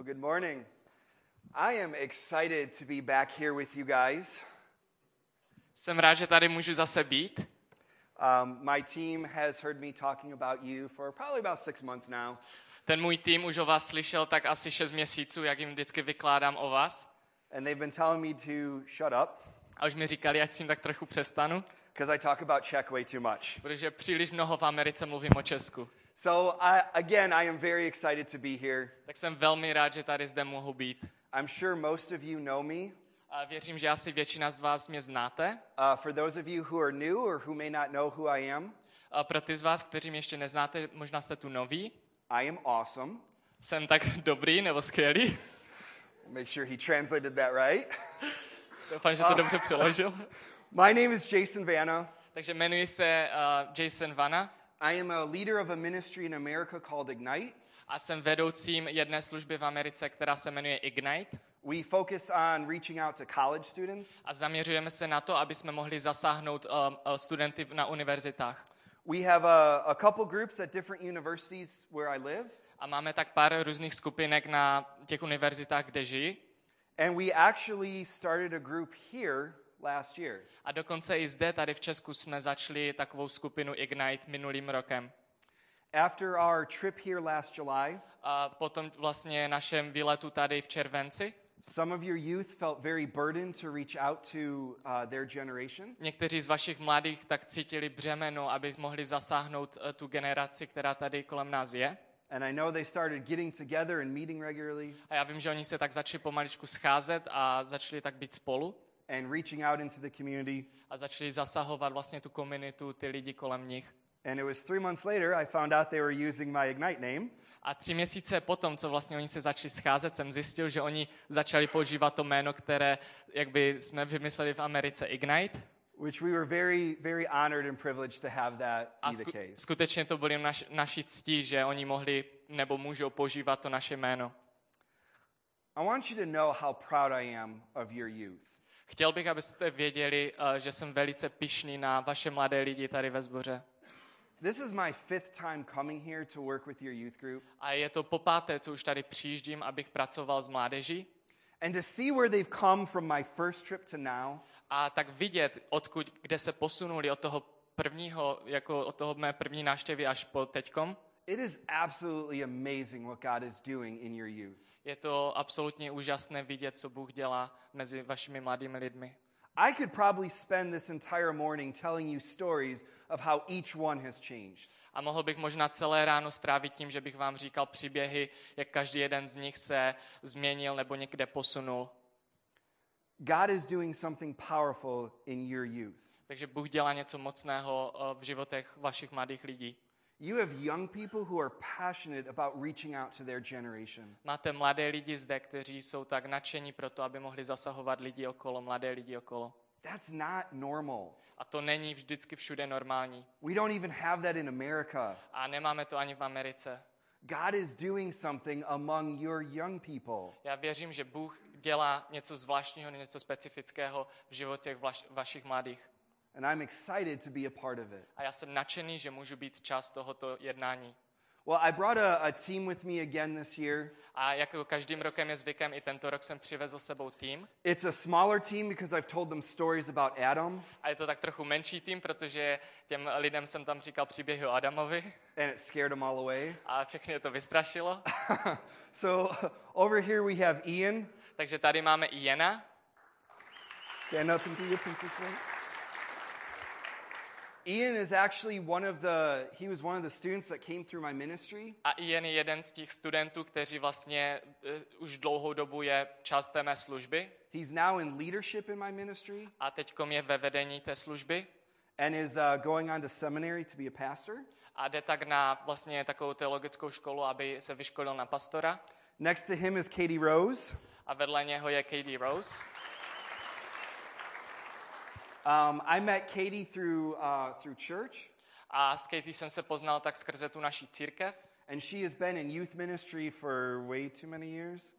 Well, good morning. I am excited to be back here with you guys. Jsem rád, že tady můžu zase být. Um, my team has heard me talking about you for probably about six months now. Ten můj tým už o vás slyšel tak asi 6 měsíců, jak jim vždycky vykládám o vás. And they've been telling me to shut up A už mi říkali, ať s tím tak trochu přestanu, because I talk about Czech way too much. protože příliš mnoho v Americe mluvím o Česku. So, I, again, I am very excited to be here. Tak jsem velmi rád, že tady zde mohu být. I'm sure most of you know me. A věřím, že asi většina z vás mě znáte. Uh, for those of you who are new or who may not know who I am, A pro ty z vás, kteří mě ještě neznáte, možná jste tu noví. I am awesome. Jsem tak dobrý nebo skvělý. Make sure he translated that right. Doufám, že to dobře přeložil. My name is Jason Vanna. Takže jmenuji se uh, Jason Vanna I am a leader of a ministry in America called Ignite. a jsem vedoucím jedné služby v Americe, která se jmenuje Ignite. We focus on reaching out to college students. A zaměřujeme se na to, aby jsme mohli zasáhnout uh, studenty na univerzitách. We have a, a couple groups at different universities where I live, A máme tak pár různých skupinek na těch univerzitách, kde žijí. and we actually started a group here last year. A dokonce i zde, tady v Česku, jsme začali takovou skupinu Ignite minulým rokem. After our trip here last July, A potom vlastně našem výletu tady v červenci, some of your youth felt very burdened to reach out to uh, their generation. někteří z vašich mladých tak cítili břemeno, aby mohli zasáhnout eh, tu generaci, která tady kolem nás je. And I know they started getting together and meeting regularly A já vím, že oni se tak začali pomaličku scházet a začali tak být spolu and reaching out into the community. a začali zasahovat vlastně tu komunitu, ty lidi kolem nich. And it was three months later I found out they were using my Ignite name. A tři měsíce potom, co vlastně oni se začali scházet, jsem zjistil, že oni začali používat to jméno, které jak by jsme vymysleli v Americe Ignite. which we were very, very honored and privileged to have that A be the case. skutečně to bylo naš, naší ctí, že oni mohli nebo můžou používat to naše jméno. I want you to know how proud I am of your youth. Chtěl bych, abyste věděli, eh, že jsem velice pišný na vaše mladé lidi tady ve sboře. This is my fifth time coming here to work with your youth group. A je to po páté, co už tady přijíždím, abych pracoval s mládeží. And to see where they've come from my first trip to now, A tak vidět, odkud, kde se posunuli od toho prvního, jako od toho mé první návštěvy až po teďkom, it is absolutely amazing what God is doing in your youth. Je to absolutně úžasné vidět, co Bůh dělá mezi vašimi mladými lidmi. I could probably spend this entire morning telling you stories of how each one has changed. A mohl bych možná celé ráno strávit tím, že bych vám říkal příběhy, jak každý jeden z nich se změnil nebo někde posunul. God is doing something powerful in your youth. Takže Bůh dělá něco mocného eh, v životech vašich mladých lidí. You have young people who are passionate about reaching out to their generation. Máte mladé lidi zde, kteří jsou tak nadšení pro to, aby mohli zasahovat lidi okolo, mladé lidi okolo. That's not normal. A to není vždycky všude normální. We don't even have that in America. A nemáme to ani v Americe. God is doing something among your young people. Já věřím, že Bůh dělá něco zvláštního, něco specifického v životech vaš, vašich mladých. And I'm excited to be a part of it. A já jsem nadšený, že můžu být část tohoto jednání. Well, I brought a, a team with me again this year. A jako každým rokem je zvykem, i tento rok jsem přivezl sebou tým. It's a smaller team because I've told them stories about Adam, A je to tak trochu menší tým, protože těm lidem jsem tam říkal příběhy o Adamovi and it scared them all away. a všechny to vystrašilo. so over here we have Ian. Takže tady máme i Jena. Stand up and do your princess way. Ian is actually one of the, he was one of the students that came through my ministry. A Ian je jeden z těch studentů, kteří vlastně uh, už dlouhou dobu je část té mé služby He's now in leadership in my ministry a teďkom je ve vedení té služby and is uh, going on to seminary to be a pastor. a jde tak na vlastně takovou teologickou školu, aby se vyškolil na pastora. Next to him is Katie Rose. A vedle něho je Katie Rose. Um, I met Katie through, uh, through church, A s Katie jsem se poznal tak skrze tu naší církev. and she has been in youth ministry for way too many years.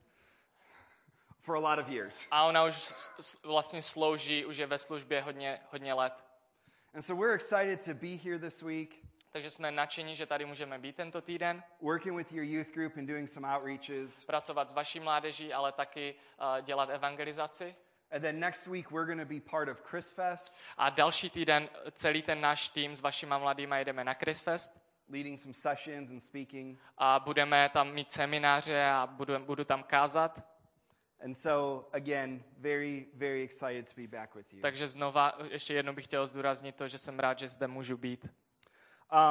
For a lot of years. A ona už vlastně slouží, už je ve službě hodně, hodně let. And so we're excited to be here this week. Takže jsme nadšení, že tady můžeme být tento týden, working with your youth group and doing some outreaches. pracovat s vaší mládeží, ale taky uh, dělat evangelizaci. And then next week, we're going to be part of Chris Fest, A další týden celý ten náš tým s vašima mladýma jedeme na Chrisfest leading some sessions and speaking. a budeme tam mít semináře a budu, budu tam kázat. And so, again, very, very excited to be back with you. Takže znova ještě jednou bych chtěl zdůraznit to, že jsem rád, že zde můžu být.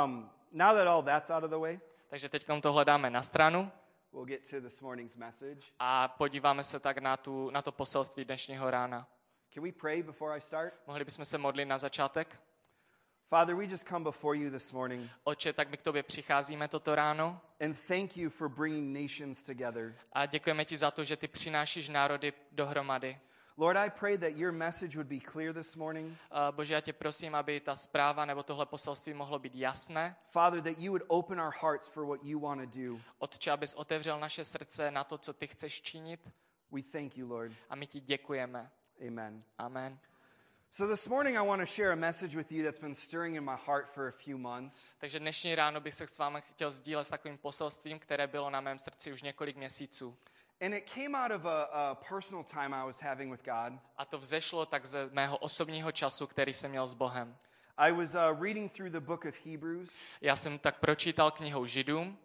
Um, now that all that's out of the way, Takže teď tohle dáme na stranu we'll get to this morning's message. a podíváme se tak na, tu, na to poselství dnešního rána. Can we pray before I start? Mohli bychom se modlit na začátek? Father, we just come before you this morning Oče, tak my k tobě přicházíme toto ráno and thank you for bringing nations together. a děkujeme ti za to, že ty přinášíš národy dohromady. Lord, I pray that your message would be clear this morning. A Bože, já tě prosím, aby ta zpráva nebo tohle poselství mohlo být jasné. Father, that you would open our hearts for what you want to do. Otče, abys otevřel naše srdce na to, co ty chceš činit. We thank you, Lord. A my ti děkujeme. Amen. Amen. So this morning, I want to share a message with you that's been stirring in my heart for a few months. Takže dnešní ráno bych se s vámi chtěl sdílet s takovým poselstvím, které bylo na mém srdci už několik měsíců. And it came out of a, a personal time I was having with God. A to vzešlo tak ze mého osobního času, který jsem měl s Bohem. I was uh, reading through the book of Hebrews Já jsem tak pročítal knihou Židům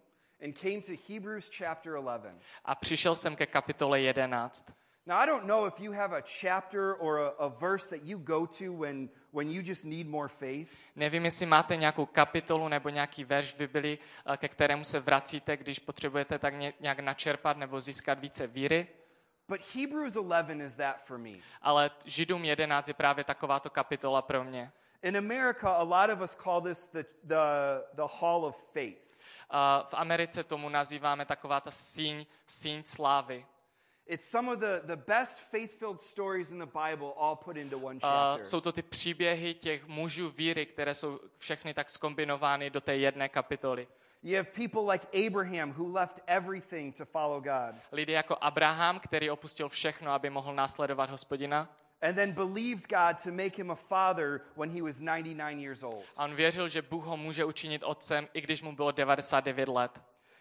and came to Hebrews chapter 11. a přišel jsem ke kapitole 11. Now, I don't know if you have a chapter or a, a verse that you go to when, when you just need more faith. Nevím, jestli máte nějakou kapitolu nebo nějaký verš v Bibli, eh, ke kterému se vracíte, když potřebujete tak ně- nějak načerpat nebo získat více víry. But Hebrews 11 is that for me. Ale Židům 11 je právě takováto kapitola pro mě. In America, a lot of us call this the, the, the hall of faith. A v Americe tomu nazýváme taková ta síň, síň slávy. It's some of the, the best faith filled stories in the Bible all put into one A chapter. jsou to ty příběhy těch mužů víry, které jsou všechny tak skombinovány do té jedné kapitoly. You have people like Abraham who left everything to follow God Lidé jako Abraham, který opustil všechno, aby mohl následovat hospodina. and then believed God to make him a father when he was 99 years old. A on věřil, že Bůh ho může učinit otcem, i když mu bylo 99 let.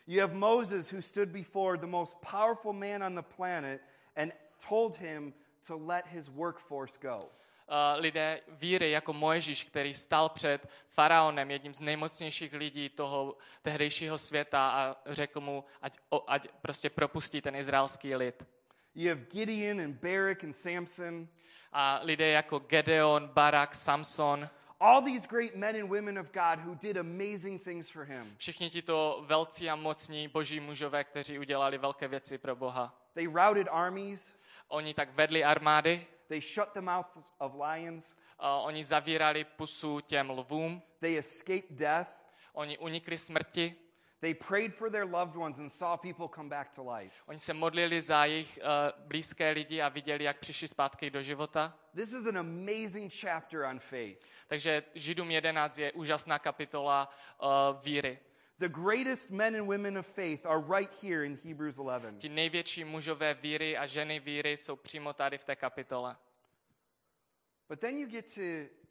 You have Moses who stood before the most powerful man on the planet and told him to let his workforce go. Uh, lidé víry jako Mojžíš, který stal před faraonem, jedním z nejmocnějších lidí toho tehdejšího světa a řekl mu, ať, o, ať prostě propustí ten izraelský lid. You have Gideon and Barak and Samson, A lidé jako Gedeon, Barak, Samson, all these great men and women of God who did amazing things for him. všichni tito velcí a mocní boží mužové, kteří udělali velké věci pro Boha. They routed armies, Oni tak vedli armády, they shut the mouths of lions, a oni zavírali pusu těm lvům, they escaped death, oni unikli smrti, they prayed for their loved ones and saw people come back to life. oni se modlili za jejich uh, blízké lidi a viděli, jak přišli zpátky do života. This is an amazing chapter on faith. Takže Židům 11 je úžasná kapitola uh, víry. The greatest men and women of faith are right here in Hebrews 11. Ti největší mužové víry a ženy víry jsou přímo tady v té kapitole. But then you get to,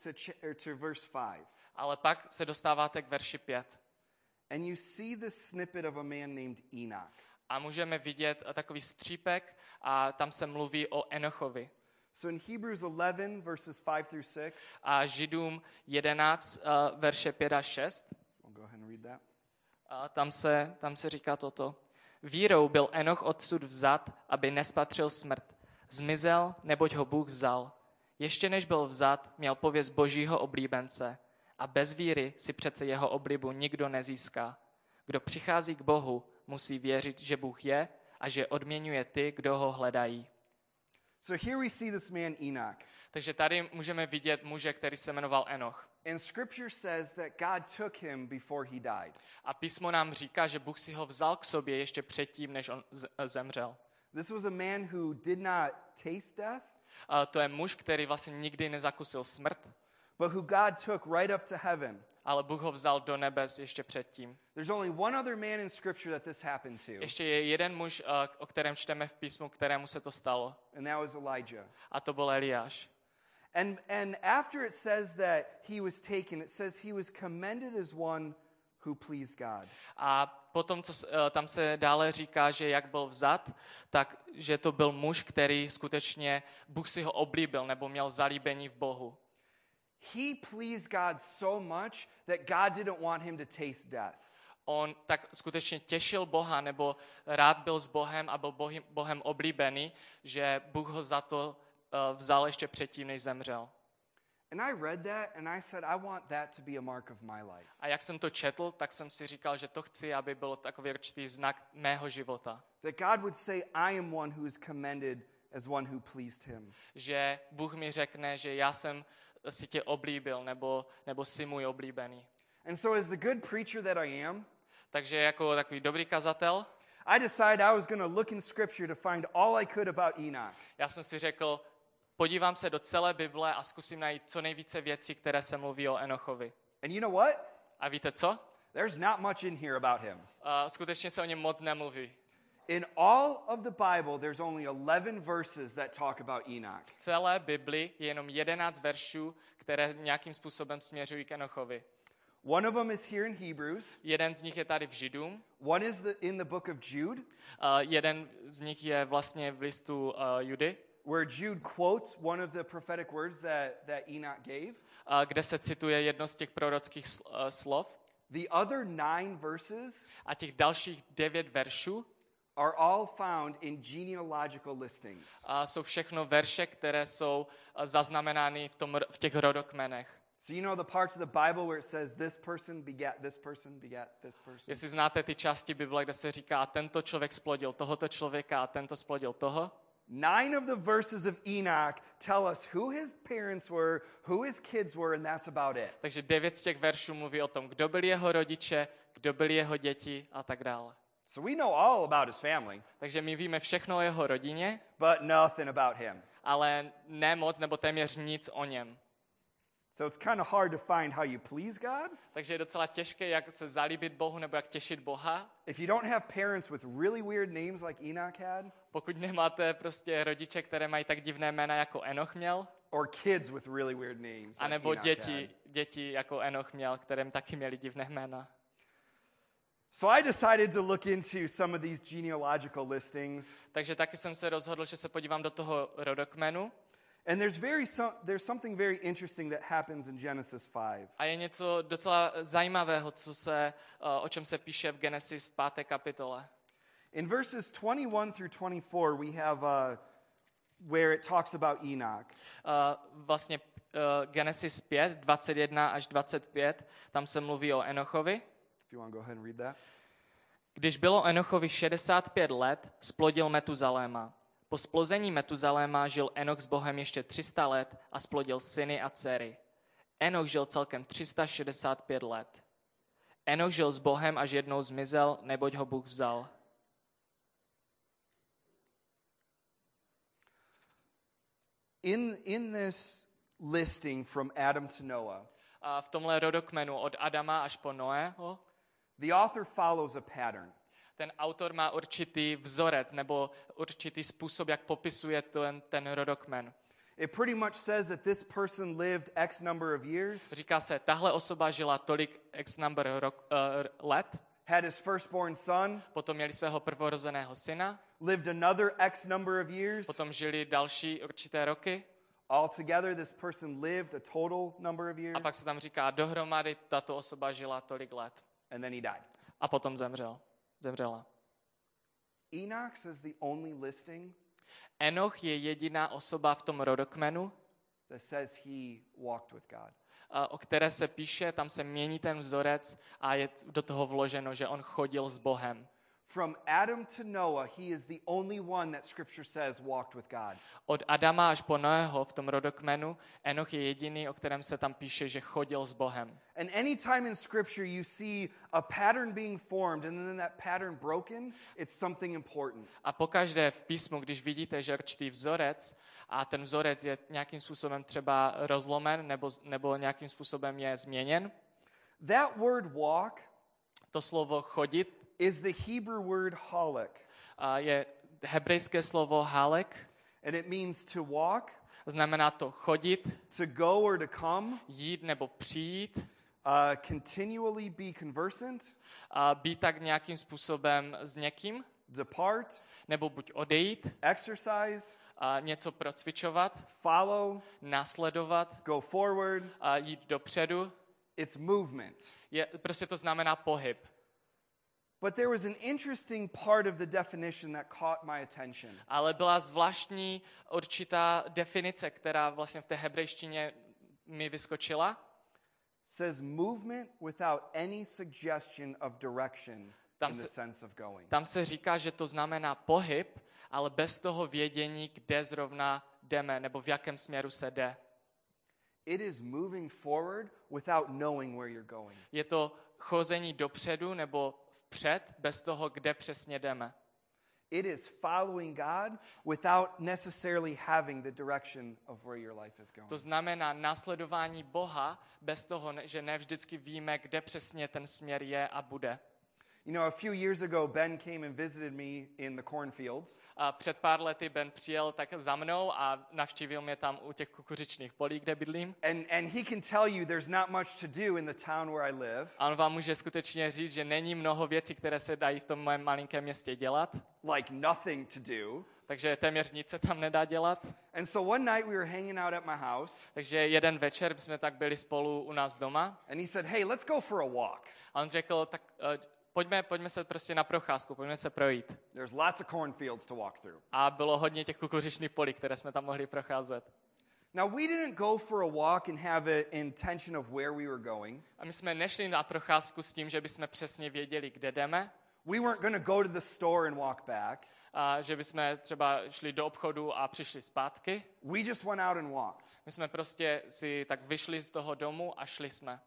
to, to verse 5, Ale pak se dostáváte k verši 5. and you see this snippet of a man named Enoch. A můžeme vidět eh, takový střípek a tam se mluví o Enochovi. So in Hebrews 11, verses 5 through 6, A Židům 11, uh, verše 5 a 6, I'll go ahead and read that. a tam se, tam se říká toto. Vírou byl Enoch odsud vzat, aby nespatřil smrt. Zmizel, neboť ho Bůh vzal. Ještě než byl vzat, měl pověst božího oblíbence. A bez víry si přece jeho oblibu nikdo nezíská. Kdo přichází k Bohu, musí věřit, že Bůh je a že odměňuje ty, kdo ho hledají. So here we see this man Enoch. Takže tady můžeme vidět muže, který se jmenoval Enoch. And scripture says that God took him before he died. A písmo nám říká, že Bůh si ho vzal k sobě ještě předtím, než on z- zemřel. This was a man who did not taste death, A to je muž, který vlastně nikdy nezakusil smrt, but who God took right up to heaven. ale Bůh ho vzal do nebes ještě předtím. There's only one other man in scripture that this happened to, Ještě je jeden muž, a, o kterém čteme v písmu, kterému se to stalo. and that was Elijah. A to byl Eliáš. And, and after it says that he was taken, it says he was commended as one who pleased God. A potom, co eh, tam se dále říká, že jak byl vzat, tak že to byl muž, který skutečně, Bůh si ho oblíbil nebo měl zalíbení v Bohu. He pleased God so much that God didn't want him to taste death. On tak skutečně těšil Boha nebo rád byl s Bohem a byl Bohem, Bohem oblíbený, že Bůh ho za to eh, vzal ještě předtím, než zemřel. And I read that and I said, I want that to be a mark of my life. A jak jsem to četl, tak jsem si říkal, že to chci, aby bylo takový určitý znak mého života. That God would say, I am one who is commended as one who pleased him. Že Bůh mi řekne, že já jsem si tě oblíbil, nebo, nebo jsi můj oblíbený. And so, as the good preacher that I am, Takže jako takový dobrý kazatel, I decided I was going to look in Scripture to find all I could about Enoch. já jsem si řekl, podívám se do celé Bible a zkusím najít co nejvíce věcí, které se mluví o Enochovi. And you know what? A víte co? There's not much in here about him. Uh, skutečně se o něm moc nemluví. In all of the Bible, there's only 11 verses that talk about Enoch. V celé Bibli je jenom 11 veršů, které nějakým způsobem směřují k Enochovi. One of them is here in Hebrews, Jeden z nich je tady v Židům, one is the, in the book of Jude, uh, jeden z nich je vlastně v listu uh, Judy, where Jude quotes one of the prophetic words that, that Enoch gave. uh, kde se cituje jedno z těch prorockých uh, slov. The other nine verses A těch dalších devět veršů are all found in genealogical listings. uh, jsou všechno verše, které jsou zaznamenány v, tom, v těch rodokmenech. So you know the parts of the Bible where it says this person begat this person begat this person? Jestli znáte ty části Bible, kde se říká, tento člověk splodil tohoto člověka a tento splodil toho, Nine of the verses of Enoch tell us who his parents were, who his kids were, and that's about it. takže devět z těch veršů mluví o tom, kdo byli jeho rodiče, kdo byli jeho děti a tak dále. So we know all about his family, Takže my víme všechno o jeho rodině, but nothing about him. ale ne moc nebo téměř nic o něm. So it's kind of hard to find how you please God Takže je docela těžké, jak se zalíbit Bohu nebo jak těšit Boha, if you don't have parents with really weird names like Enoch had, pokud nemáte prostě rodiče, které mají tak divné jména, jako Enoch měl, or kids with really weird names. Like anebo Enoch děti, had. děti jako Enoch měl, kterým taky měli divné jména. So I decided to look into some of these genealogical listings. Takže taky jsem se rozhodl, že se podívám do toho rodokmenu. And there's, very some, there's something very interesting that happens in Genesis 5. A je něco docela zajímavého, co se, eh, o čem se píše v Genesis 5. kapitole. In verses 21 through 24, we have uh, where it talks about Enoch. Eh, Vlastně eh, Genesis 5, 21 až 25, tam se mluví o Enochovi. You want to go ahead and read that. Když bylo Enochovi 65 let, splodil Metuzaléma. Po splození Metuzaléma žil Enoch s Bohem ještě 300 let a splodil syny a dcery. Enoch žil celkem 365 let. Enoch žil s Bohem až jednou zmizel, neboť ho Bůh vzal. In, in this listing from Adam to Noah, A v tomhle rodokmenu od Adama až po Noého, the author follows a pattern. ten autor má určitý vzorec nebo určitý způsob, jak popisuje ten, ten rodokmen. It pretty much says that this person lived X number of years, Říká se, tahle osoba žila tolik x number rok, uh, let, had his firstborn son, potom měli svého prvorozeného syna, lived another X number of years. potom žili další určité roky Altogether, this person lived a total number of years, a pak se tam říká, dohromady tato osoba žila tolik let and then he died. a potom zemřel. Zemřela. Enoch says the only listing Enoch je jediná osoba v tom rodokmenu, that says he walked with God. o které se píše, tam se mění ten vzorec a je do toho vloženo, že on chodil s Bohem. From Adam to Noah, he is the only one that scripture says walked with God. Od Adama až po Noého v tom rodokmenu Enoch je jediný, o kterém se tam píše, že chodil s Bohem. And anytime in scripture you see a pattern being formed and then that pattern broken, it's something important. A pokaždé v písmu, když vidíte, že určitý vzorec a ten vzorec je nějakým způsobem třeba rozlomen nebo, nebo nějakým způsobem je změněn, That word walk to slovo chodit is the Hebrew word halak, a je hebrejské slovo halek and it means to walk, Znamená to chodit, to go or to come, jít nebo přijít, uh, continually be conversant, a být tak nějakým způsobem s někým, depart, nebo buď odejít, exercise, a něco procvičovat, follow, následovat, go forward. a jít dopředu. It's movement. Je, prostě to znamená pohyb. But there was an interesting part of the definition that caught my attention. Ale byla zvláštní určitá definice, která vlastně v té hebrejštině mi vyskočila. Says movement without any suggestion of direction Tam in the se- sense of going. Tam se říká, že to znamená pohyb, ale bez toho vědění, kde zrovna jdeme, nebo v jakém směru se jde. It is moving forward without knowing where you're going. Je to chození dopředu nebo vpřed, bez toho, kde přesně jdeme. It is following God without necessarily having the direction of where your life is going. To znamená následování Boha bez toho, že ne vždycky víme, kde přesně ten směr je a bude. You know, a few years ago, Ben came and visited me in the cornfields, A před pár lety Ben přijel tak za mnou a navštívil mě tam u těch kukuřičných polí, kde bydlím. and, and he can tell you there's not much to do in the town where I live, A on vám může skutečně říct, že není mnoho věcí, které se dají v tom mém malinkém městě dělat, like nothing to do. takže téměř nic se tam nedá dělat. And so one night we were hanging out at my house, Takže jeden večer jsme tak byli spolu u nás doma and he said, Hey, let's go for a walk. a on řekl, tak uh, pojďme, pojďme se prostě na procházku, pojďme se projít. There's lots of cornfields to walk through. A bylo hodně těch kukuřičných polí, které jsme tam mohli procházet. Now, we didn't go for a walk and have an intention of where we were going. A my jsme nešli na procházku s tím, že bychom přesně věděli, kde jdeme, We weren't going to go to the store and walk back. a že bychom třeba šli do obchodu a přišli zpátky. We just went out and walked. My jsme prostě si tak vyšli z toho domu a šli jsme.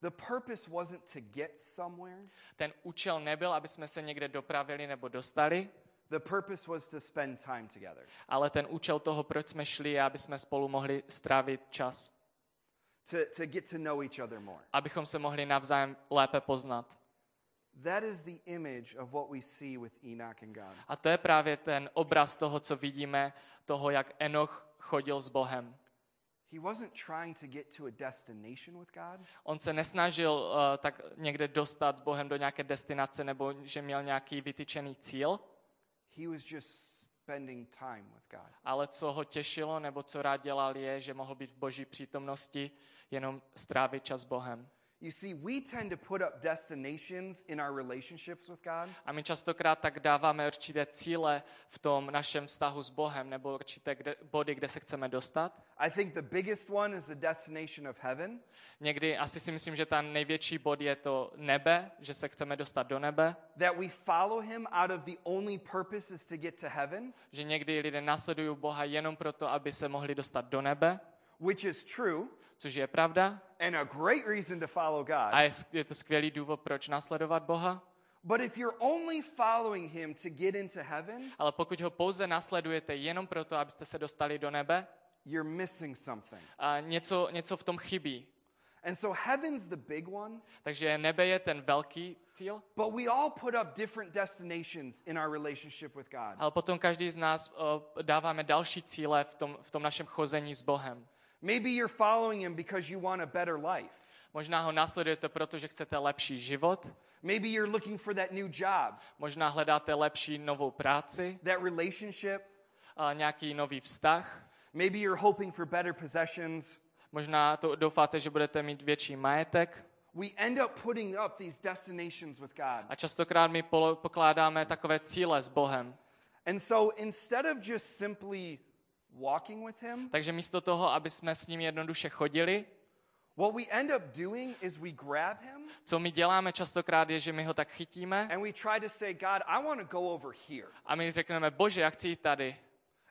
The purpose wasn't to get somewhere, Ten účel nebyl, aby jsme se někde dopravili nebo dostali, the purpose was to spend time together, ale ten účel toho, proč jsme šli, je, aby jsme spolu mohli strávit čas, to, to get to know each other more. abychom se mohli navzájem lépe poznat. That is the image of what we see with Enoch and God. A to je právě ten obraz toho, co vidíme, toho, jak Enoch chodil s Bohem. He wasn't trying to get to a destination with God. On se nesnažil uh, tak někde dostat s Bohem do nějaké destinace nebo že měl nějaký vytyčený cíl, He was just spending time with God. ale co ho těšilo nebo co rád dělal je, že mohl být v boží přítomnosti, jenom strávit čas s Bohem. You see, we tend to put up destinations in our relationships with God, A my častokrát tak dáváme určité cíle v tom našem vztahu s Bohem nebo určité kde, body, kde se chceme dostat. I think the biggest one is the destination of heaven. Někdy asi si myslím, že ten největší bod je to nebe, že se chceme dostat do nebe, That we follow him out of the only purpose is to get to heaven, že někdy lidé následují Boha jenom proto, aby se mohli dostat do nebe, which is true což je pravda and a great reason to follow God. a je, je to skvělý důvod, proč následovat Boha. But if you're only following him to get into heaven, Ale pokud ho pouze následujete jenom proto, abyste se dostali do nebe, you're missing something. a něco, něco v tom chybí. And so heaven's the big one, Takže nebe je ten velký cíl, but we all put up different destinations in our relationship with God. ale potom každý z nás uh, dáváme další cíle v tom, v tom našem chození s Bohem. Maybe you're following him because you want a better life. Možná ho následujete, protože chcete lepší život, Maybe you're looking for that new job, možná hledáte lepší novou práci, that relationship. a nějaký nový vztah, Maybe you're hoping for better possessions. možná to doufáte, že budete mít větší majetek. We end up putting up these destinations with God. A častokrát my pokládáme takové cíle s Bohem. And so instead of just simply walking with him, Takže místo toho, aby jsme s ním jednoduše chodili, what we end up doing is we grab him co my děláme častokrát je, že my ho tak chytíme and we try to say, God, I want to go over here. a my řekneme, bože, já chci jít tady.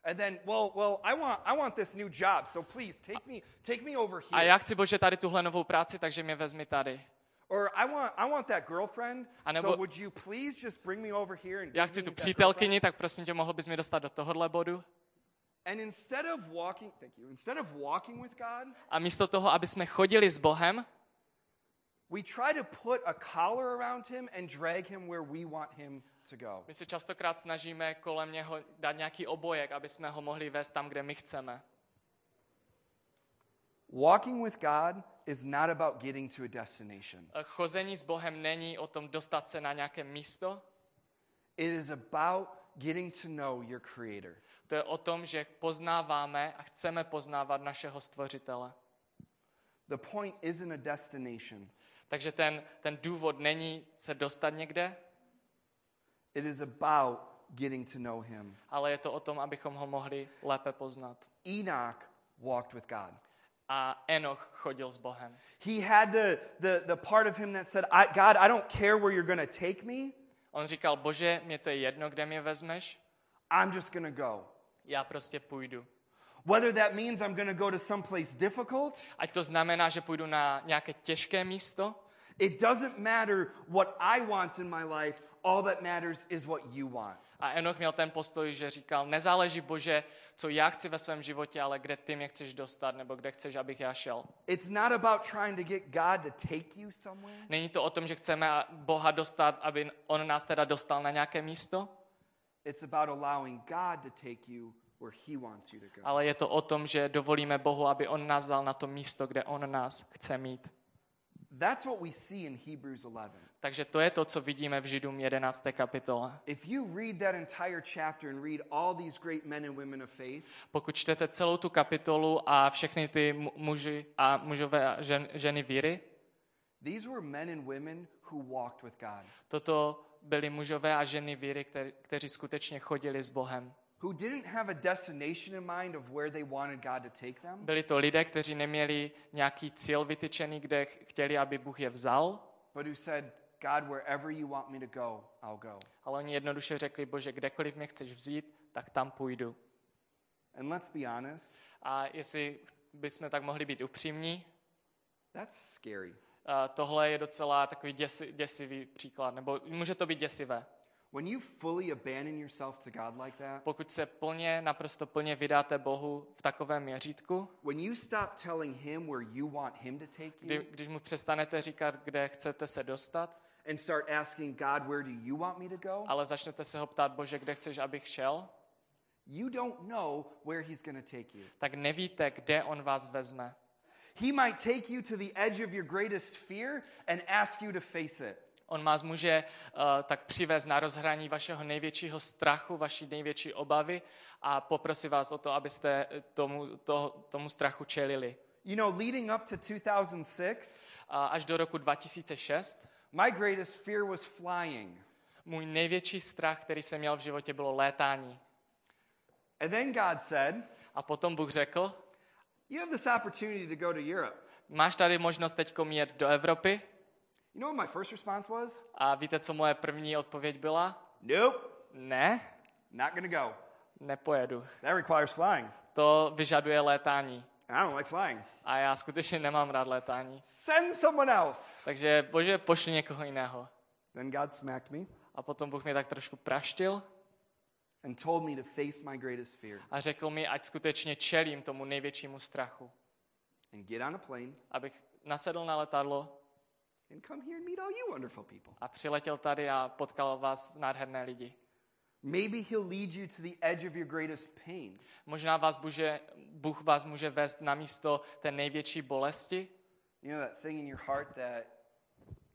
And then, well, well, I want, I want this new job, so please take me, take me over A here. já chci, bože, tady tuhle novou práci, takže mě vezmi tady. Or I want, I want that girlfriend, A nebo- so would you please just bring me over here and Já chci tu přítelkyni, tak prosím tě, mohl bys mi dostat do tohohle bodu? And instead of walking, thank you, instead of walking with God, A místo toho, aby jsme chodili s Bohem, we try to put a collar around him and drag him where we want him to go. my se častokrát snažíme kolem něho dát nějaký obojek, aby jsme ho mohli vést tam, kde my chceme. Walking with God is not about getting to a destination. Eh, Chození s Bohem není o tom dostat se na nějaké místo, It is about getting to know your Creator. To je o tom, že poznáváme a chceme poznávat našeho stvořitele. The point isn't a destination, Takže ten, ten důvod není se dostat někde, it is about getting to know Him. ale je to o tom, abychom ho mohli lépe poznat. Enoch walked with God. A Enoch chodil s Bohem. He had the, the, the part of him that said, I, God, I don't care where you're going to take me, On říkal, bože, mě to je jedno, kde mě vezmeš, I'm just going to go. Já prostě půjdu. Whether that means I'm going to go to someplace difficult, Ať to znamená, že půjdu na nějaké těžké místo, it doesn't matter what I want in my life. All that matters is what you want. A Enoch měl ten postoj, že říkal, nezáleží Bože, co já chci ve svém životě, ale kde ty mě chceš dostat, nebo kde chceš, abych já šel. It's not about trying to get God to take you somewhere. Není to o tom, že chceme Boha dostat, aby on nás teda dostal na nějaké místo, It's about allowing God to take you where He wants you to go. ale je to o tom, že dovolíme Bohu, aby on nás dal na to místo, kde on nás chce mít. That's what we see in Hebrews 11. Takže to je to, co vidíme v Židům 11. kapitole. If you read that entire chapter and read all these great men and women of faith, Pokud čtete celou tu kapitolu a všechny ty mu- muži a mužové a žen, ženy víry, these were men and women who walked with God, toto byli mužové a ženy víry, kter, kteří skutečně chodili s Bohem. who didn't have a destination in mind of where they wanted God to take them, Byli to lidé, kteří neměli nějaký cíl vytyčený, kde ch- chtěli, aby Bůh je vzal, but who said, God, wherever you want me to go, I'll go. ale oni jednoduše řekli, bože, kdekoliv mě chceš vzít, tak tam půjdu. And let's be honest, A jestli bychom tak mohli být upřímní, that's scary. A tohle je docela takový děsi, děsivý příklad, nebo může to být děsivé. When you fully abandon yourself to God like that, Pokud se plně, naprosto plně vydáte Bohu v takovém měřítku, when you stop telling Him where you want Him to take kdy, you když mu přestanete říkat, kde chcete se dostat, and start asking God, where do you want me to go? ale začnete se ho ptát, Bože, kde chceš, abych šel, You don't know where He's going to take you. tak nevíte, kde on vás vezme. He might take you to the edge of your greatest fear and ask you to face it. On vás může uh, tak přivést na rozhraní vašeho největšího strachu, vaší největší obavy a poprosit vás o to, abyste tomu, to, tomu strachu čelili. You know, leading up to 2006, A až do roku 2006 my greatest fear was flying. můj největší strach, který jsem měl v životě, bylo létání. And then God said, A potom Bůh řekl, You have this opportunity to go to Europe. máš tady možnost teď jet do Evropy. You know what my first response was? A víte, co moje první odpověď byla? Nope, Ne, not going to go. nepojedu. That requires flying. To vyžaduje létání. I don't like flying. A já skutečně nemám rád létání. Send someone else. Takže bože, pošli někoho jiného. Then God smacked me A potom Bůh mě tak trošku praštil and told me to face my greatest fear a řekl mi, ať skutečně čelím tomu největšímu strachu. and get on a plane Abych nasedl na letadlo and come here and meet all you wonderful people. a přiletěl tady a potkal vás nádherné lidi. Maybe He'll lead you to the edge of your greatest pain. Možná vás Bože, Bůh vás může vést na místo té největší bolesti, You know that thing in your heart that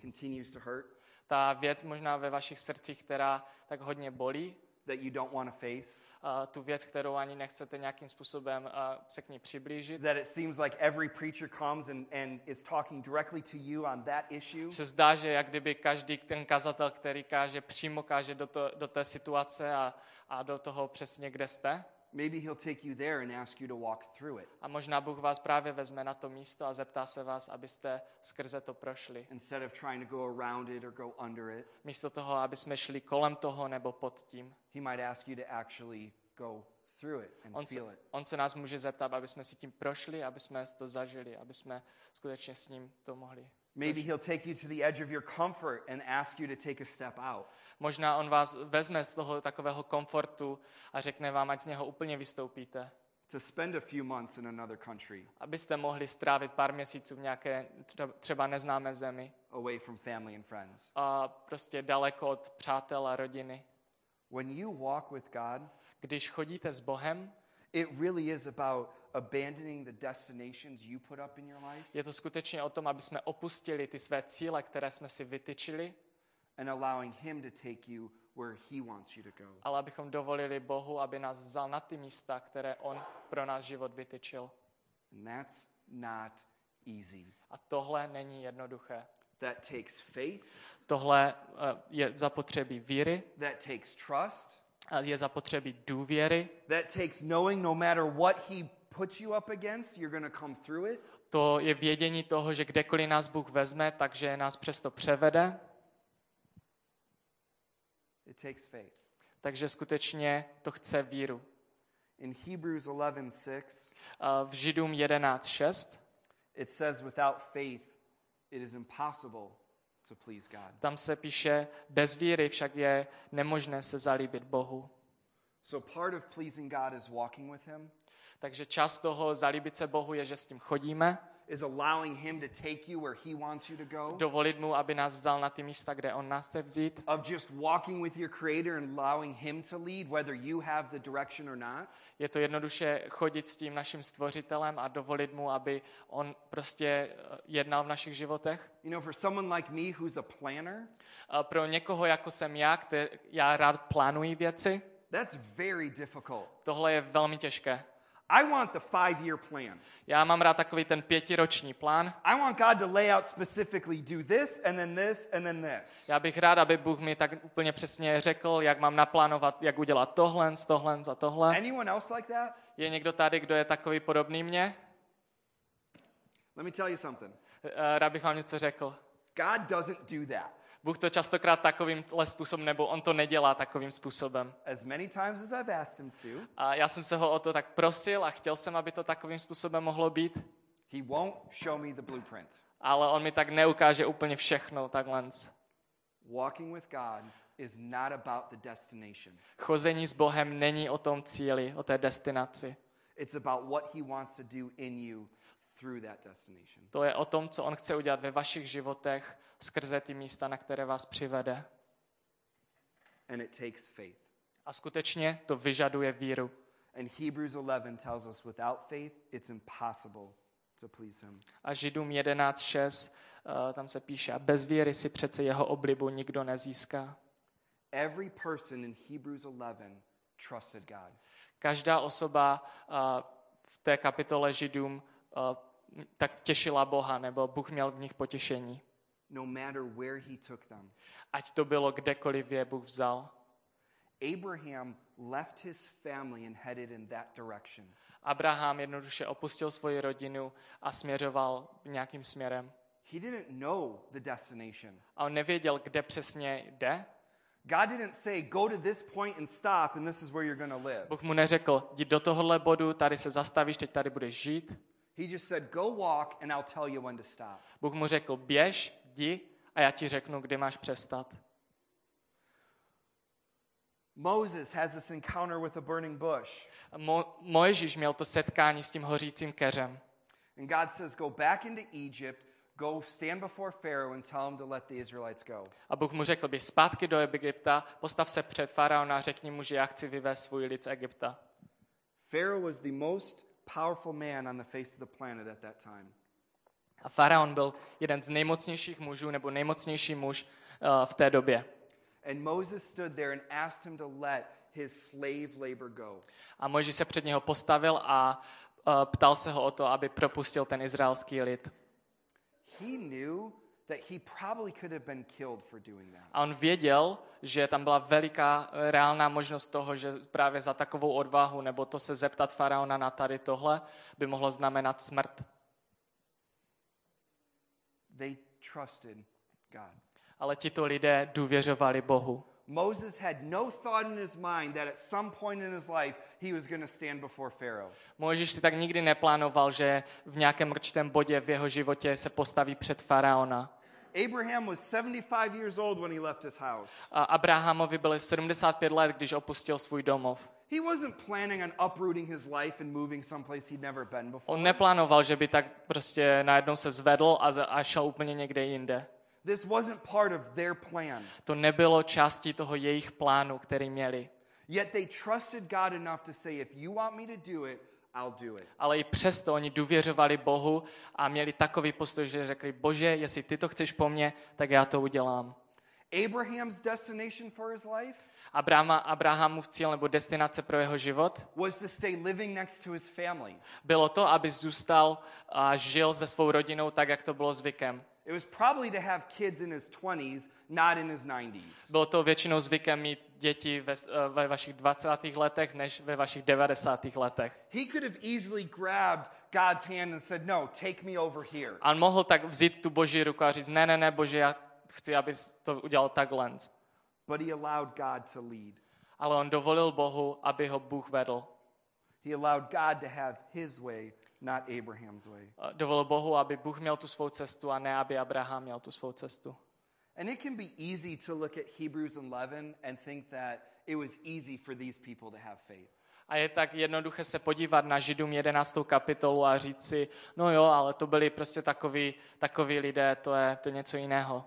continues to hurt, ta věc možná ve vašich srdcích, která tak hodně bolí, that you don't want to face, a tu věc, kterou ani nechcete nějakým způsobem a, se k ní přiblížit. that it seems like every preacher comes and, and is talking directly to you on that issue. Se zdá, že jak kdyby každý ten kazatel, který káže, přímo káže do, to, do té situace a, a do toho přesně, kde jste. Maybe He'll take you there and ask you to walk through it A možná Bůh vás právě vezme na to místo a zeptá se vás, abyste skrze to prošli. instead of trying to go around it or go under it. Místo toho, aby jsme šli kolem toho nebo pod tím. He might ask you to actually go through it and On se, feel it. on se nás může zeptat, aby jsme si tím prošli, aby jsme to zažili, aby jsme skutečně s ním to mohli. Maybe He'll take you to the edge of your comfort and ask you to take a step out. Možná on vás vezme z toho takového komfortu a řekne vám, ať z něho úplně vystoupíte. To spend a few months in another country Abyste mohli strávit pár měsíců v nějaké třeba- neznámé zemi away from family and friends. a prostě daleko od přátel a rodiny. When you walk with God, Když chodíte s Bohem, It really is about abandoning the destinations you put up in your life Je to skutečně o tom, aby jsme opustili ty své cíle, které jsme si vytyčili, and allowing Him to take you where He wants you to go. ale abychom dovolili Bohu, aby nás vzal na ty místa, které On pro náš život vytyčil. And that's not easy. A tohle není jednoduché. That takes faith, Tohle eh, je zapotřebí víry, that takes trust, a je zapotřebí důvěry, that takes knowing no matter what He puts you up against, you're going to come through it. to je vědění toho, že kdekoliv nás Bůh vezme, takže nás přesto převede. It takes faith. Takže skutečně to chce víru. In Hebrews 11:6, A V Židům 11.6 it says without faith it is impossible to please God. tam se píše, bez víry však je nemožné se zalíbit Bohu. So part of pleasing God is walking with him, Takže čas toho zalíbit se Bohu je, že s tím chodíme, is allowing him to take you where he wants you to go. dovolit mu, aby nás vzal na ty místa, kde on nás chce vzít, Of just walking with your creator and allowing him to lead whether you have the direction or not. Je to jednoduše chodit s tím naším stvořitelem a dovolit mu, aby on prostě eh, jednal v našich životech. You know, for someone like me who's a planner, A pro někoho, jako jsem já, který, já rád plánuji věci, that's very difficult. tohle je velmi těžké. I want the five year plan. Já mám rád takový ten pětiroční plán. I want God to lay out specifically do this and then this and then this. Já bych rád, aby Bůh mi tak úplně přesně řekl, jak mám naplánovat, jak udělat tohle, tohle a tohle. Anyone else like that? Je někdo tady, kdo je takový podobný mně? Let me tell you something. Eh, Rád bych vám něco řekl. God doesn't do that. Bůh to častokrát takovýmhle způsobem, nebo on to nedělá takovým způsobem. As many times as I've asked him to, A já jsem se ho o to tak prosil a chtěl jsem, aby to takovým způsobem mohlo být, he won't show me the blueprint. ale on mi tak neukáže úplně všechno takhle. Walking with God is not about the destination. Chození s Bohem není o tom cíli, o té destinaci. It's about what he wants to do in you. To je o tom, co on chce udělat ve vašich životech skrze ty místa, na které vás přivede. And it takes faith. A skutečně to vyžaduje víru. And Hebrews 11 tells us without faith, it's impossible to please him. A Židům 11.6, eh, tam se píše, a bez víry si přece jeho oblibu nikdo nezíská. Every person in Hebrews 11 trusted God. Každá osoba eh, v té kapitole Židům eh, tak těšila Boha, nebo Bůh měl v nich potěšení. no matter where he took them. Ať to bylo kdekoliv je Bůh vzal. Abraham left his family and headed in that direction. Abraham jednoduše opustil svoji rodinu a směřoval nějakým směrem. He didn't know the destination. A on nevěděl, kde přesně jde. God didn't say, go to this point and stop, and this is where you're going to live. Bůh mu neřekl, jdi do tohohle bodu, tady se zastavíš, teď tady budeš žít. He just said, go walk, and I'll tell you when to stop. Bůh mu řekl, běž, jdi a já ti řeknu, kdy máš přestat. Moses has this encounter with a burning bush. Mo- Mojžíš měl to setkání s tím hořícím keřem. And God says, go back into Egypt, go stand before Pharaoh and tell him to let the Israelites go. A Bůh mu řekl, běž zpátky do Egypta, postav se před faraona a řekni mu, že já chci vyvést svůj lid z Egypta. Pharaoh was the most powerful man on the face of the planet at that time. A faraon byl jeden z nejmocnějších mužů, nebo nejmocnější muž uh, v té době. And Moses stood there and asked him to let his slave labor go. A Mojžíš se před něho postavil a uh, ptal se ho o to, aby propustil ten izraelský lid. He knew that he probably could have been killed for doing that. A on věděl, že tam byla veliká eh, reálná možnost toho, že právě za takovou odvahu, nebo to se zeptat faraona na tady tohle, by mohlo znamenat smrt. They trusted God. Ale tito lidé důvěřovali Bohu. Moses had no thought in his mind that at some point in his life he was going to stand before Pharaoh. Mojžíš si tak nikdy neplánoval, že v nějakém určitém bodě v jeho životě se postaví před faraona. Abraham was 75 years old when he left his house. A Abrahamovi bylo 75 let, když opustil svůj domov. He wasn't planning on uprooting his life and moving someplace he'd never been before. On neplánoval, že by tak prostě najednou se zvedl a, a šel úplně někde jinde. This wasn't part of their plan. To nebylo částí toho jejich plánu, který měli. Yet they trusted God enough to say, if you want me to do it. Ale i přesto oni důvěřovali Bohu a měli takový postoj, že řekli, bože, jestli ty to chceš po mně, tak já to udělám. Abraham's destination for his life Abrahama, Abrahamův cíl nebo destinace pro jeho život was to stay living next to his family. bylo to, aby zůstal a žil se svou rodinou tak, jak to bylo zvykem. It was probably to have kids in his 20s, not in his 90s. Bylo to většinou zvykem mít děti ve, eh, ve vašich 20. letech, než ve vašich 90. letech. He could have easily grabbed God's hand and said, No, take me over here. A mohl tak vzít tu boží ruku a říct, ne, ne, ne, bože, já chci, abys to udělal takhle. But he allowed God to lead. Ale on dovolil Bohu, aby ho Bůh vedl. He allowed God to have his way, not Abraham's way. A Dovolil Bohu, aby Bůh měl tu svou cestu a ne, aby Abraham měl tu svou cestu. And it can be easy to look at Hebrews 11 and think that it was easy for these people to have faith. A je tak jednoduché se podívat na Židům 11. kapitolu a říct si, no jo, ale to byli prostě takoví, takoví lidé, to je to je něco jiného.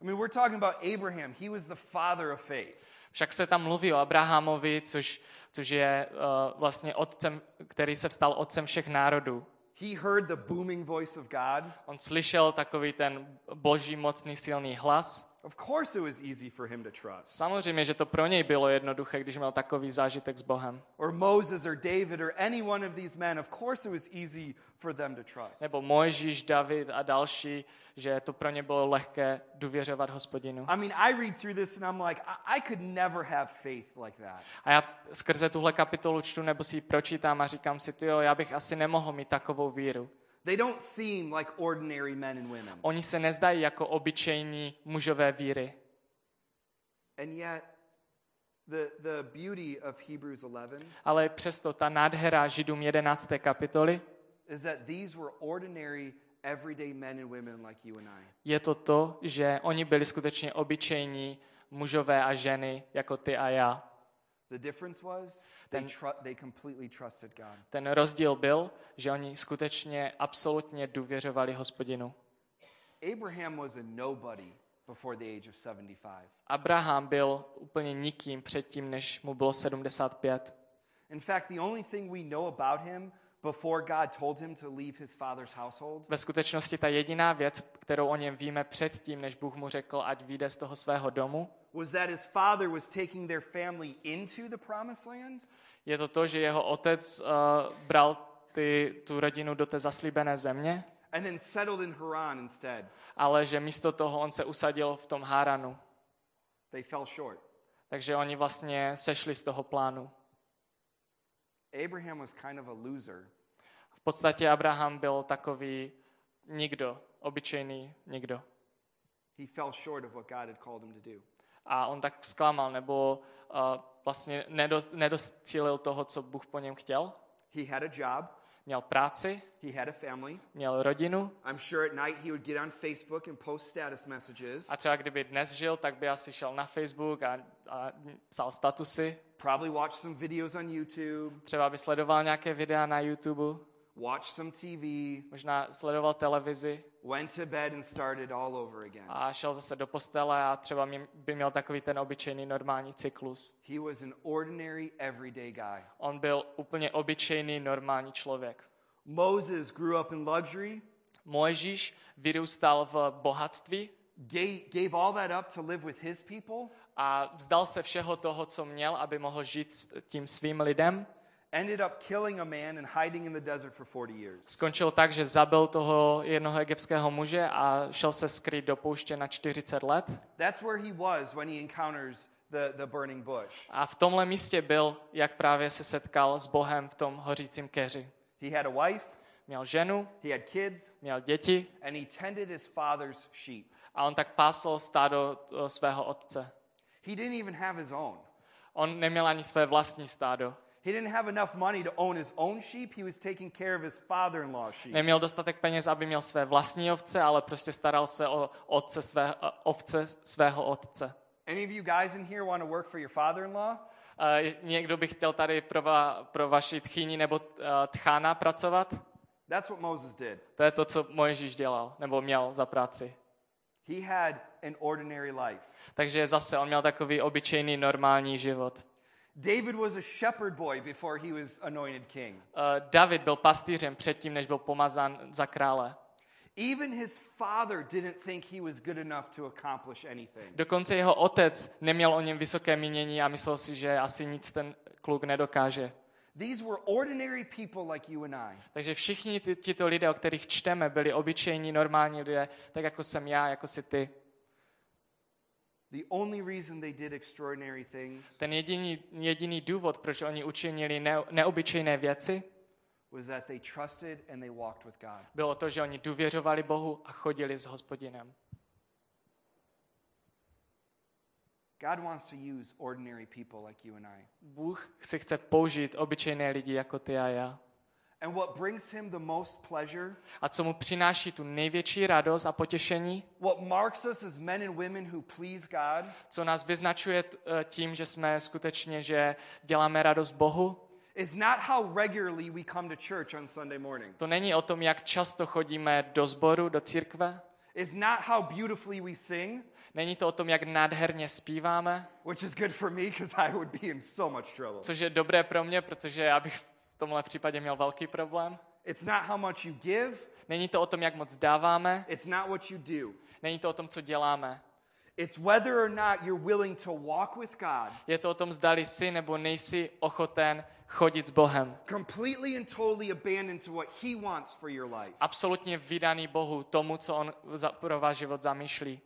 I mean, we're talking about Abraham. He was the father of faith. Však se tam mluví o Abrahamovi, což, což je uh, vlastně otcem, který se vstal otcem všech národů. He heard the booming voice of God. On slyšel takový ten boží mocný silný hlas. Of course, it was easy for him to trust. Samozřejmě, že to pro něj bylo jednoduché, když měl takový zážitek s Bohem. Or Moses or David or any one of these men. Of course, it was easy for them to trust. Nebo Mojžíš, David a další, že to pro ně bylo lehké důvěřovat hospodinu. I mean, I read through this and I'm like, I, could never have faith like that. A já skrze tuhle kapitolu čtu nebo si ji pročítám a říkám si, tyjo, já bych asi nemohl mít takovou víru. They don't seem like ordinary men and women. Oni se nezdají jako obyčejní mužové víry. And yet, the, the beauty of Hebrews 11 Ale přesto ta nádhera Židům 11. kapitoly is that these were ordinary, everyday men and women like you and I. je to to, že oni byli skutečně obyčejní mužové a ženy jako ty a já. The difference was they, Then- tru- they completely trusted God. Ten rozdíl byl, že oni skutečně absolutně důvěřovali hospodinu. Abraham was a nobody before the age of 75. Abraham byl úplně nikým předtím, než mu bylo 75. In fact, the only thing we know about him before God told him to leave his father's household Ve skutečnosti ta jediná věc, kterou o něm víme předtím, než Bůh mu řekl, ať vyjde z toho svého domu, was that his father was taking their family into the promised land je to to, že jeho otec uh, bral ty, tu rodinu do té zaslíbené země, and then settled in Haran instead. ale že místo toho on se usadil v tom Háranu. They fell short. Takže oni vlastně sešli z toho plánu. Abraham was kind of a loser podstatě Abraham byl takový nikdo, obyčejný nikdo. he fell short of what God had called him to do. A on tak zklamal, nebo uh, vlastně nedos, nedoscílil toho, co Bůh po něm chtěl. He had a job, Měl práci, he had a family. měl rodinu I'm sure at night he would get on Facebook and post status messages, a třeba kdyby dnes žil, tak by asi šel na Facebook a, a psal statusy. probably watch some videos on YouTube, Třeba by sledoval nějaké videa na YouTube, watch some TV, možná sledoval televizi went to bed and started all over again. a šel zase do postele a třeba by měl takový ten obyčejný normální cyklus. He was an ordinary, everyday guy. On byl úplně obyčejný normální člověk. Moses grew up in luxury, Mojžíš vyrůstal v bohatství gave, gave all that up to live with his people, a vzdal se všeho toho, co měl, aby mohl žít s tím svým lidem. Ended up killing a man and hiding in the desert for 40 years. Skončil tak, že zabil toho jednoho egyptského muže a šel se skrýt do pouště na 40 let. That's where he was when he encounters the, the burning bush. A v tomhle místě byl, jak právě se setkal s Bohem v tom hořícím keři. He had a wife, Měl ženu, he had kids, měl děti and he tended his father's sheep. a on tak pásl stádo svého otce. He didn't even have his own. On neměl ani své vlastní stádo. He didn't have enough money to own his own sheep. He was taking care of his father in law's sheep. Neměl dostatek peněz, aby měl své vlastní ovce, ale prostě staral se o otce své, ovce svého otce. Any of you guys in here want to work for your father in law? Eh, Někdo by chtěl tady pro, va, pro vaši tchýni nebo eh, tchána pracovat? That's what Moses did. To je to, co Mojžíš dělal, nebo měl za práci. He had an ordinary life. Takže zase on měl takový obyčejný normální život. David was a shepherd boy before he was anointed king. Uh, David byl pastýřem předtím, než byl pomazán za krále. Even his father didn't think he was good enough to accomplish anything. Dokonce jeho otec neměl o něm vysoké mínění a myslel si, že asi nic ten kluk nedokáže. These were ordinary people like you and I. Takže všichni ty, tito lidé, o kterých čteme, byli obyčejní, normální lidé, tak jako jsem já, jako si ty. The only reason they did extraordinary things Ten jediný, jediný důvod, proč oni učinili ne, neobyčejné věci, was that they trusted and they walked with God. bylo to, že oni důvěřovali Bohu a chodili s hospodinem. God wants to use ordinary people like you and I. Bůh si chce použít obyčejné lidi jako ty a já. And what brings him the most pleasure, A co mu přináší tu největší radost a potěšení, what marks us as men and women who please God, co nás vyznačuje eh, tím, že jsme skutečně, že děláme radost Bohu, is not how regularly we come to church on Sunday morning. to není o tom, jak často chodíme do sboru, do církve, Is not how beautifully we sing, není to o tom, jak nádherně zpíváme, which is good for me because I would be in so much trouble. což je dobré pro mě, protože já bych v tomhle případě měl velký problém. It's not how much you give, Není to o tom, jak moc dáváme, it's not what you do. není to o tom, co děláme. It's whether or not you're willing to walk with God Je to o tom, zdali jsi nebo nejsi ochoten chodit s Bohem. completely and totally abandoned to what He wants for your life. Absolutně vydaný Bohu, tomu, co On za, pro váš život zamýšlí.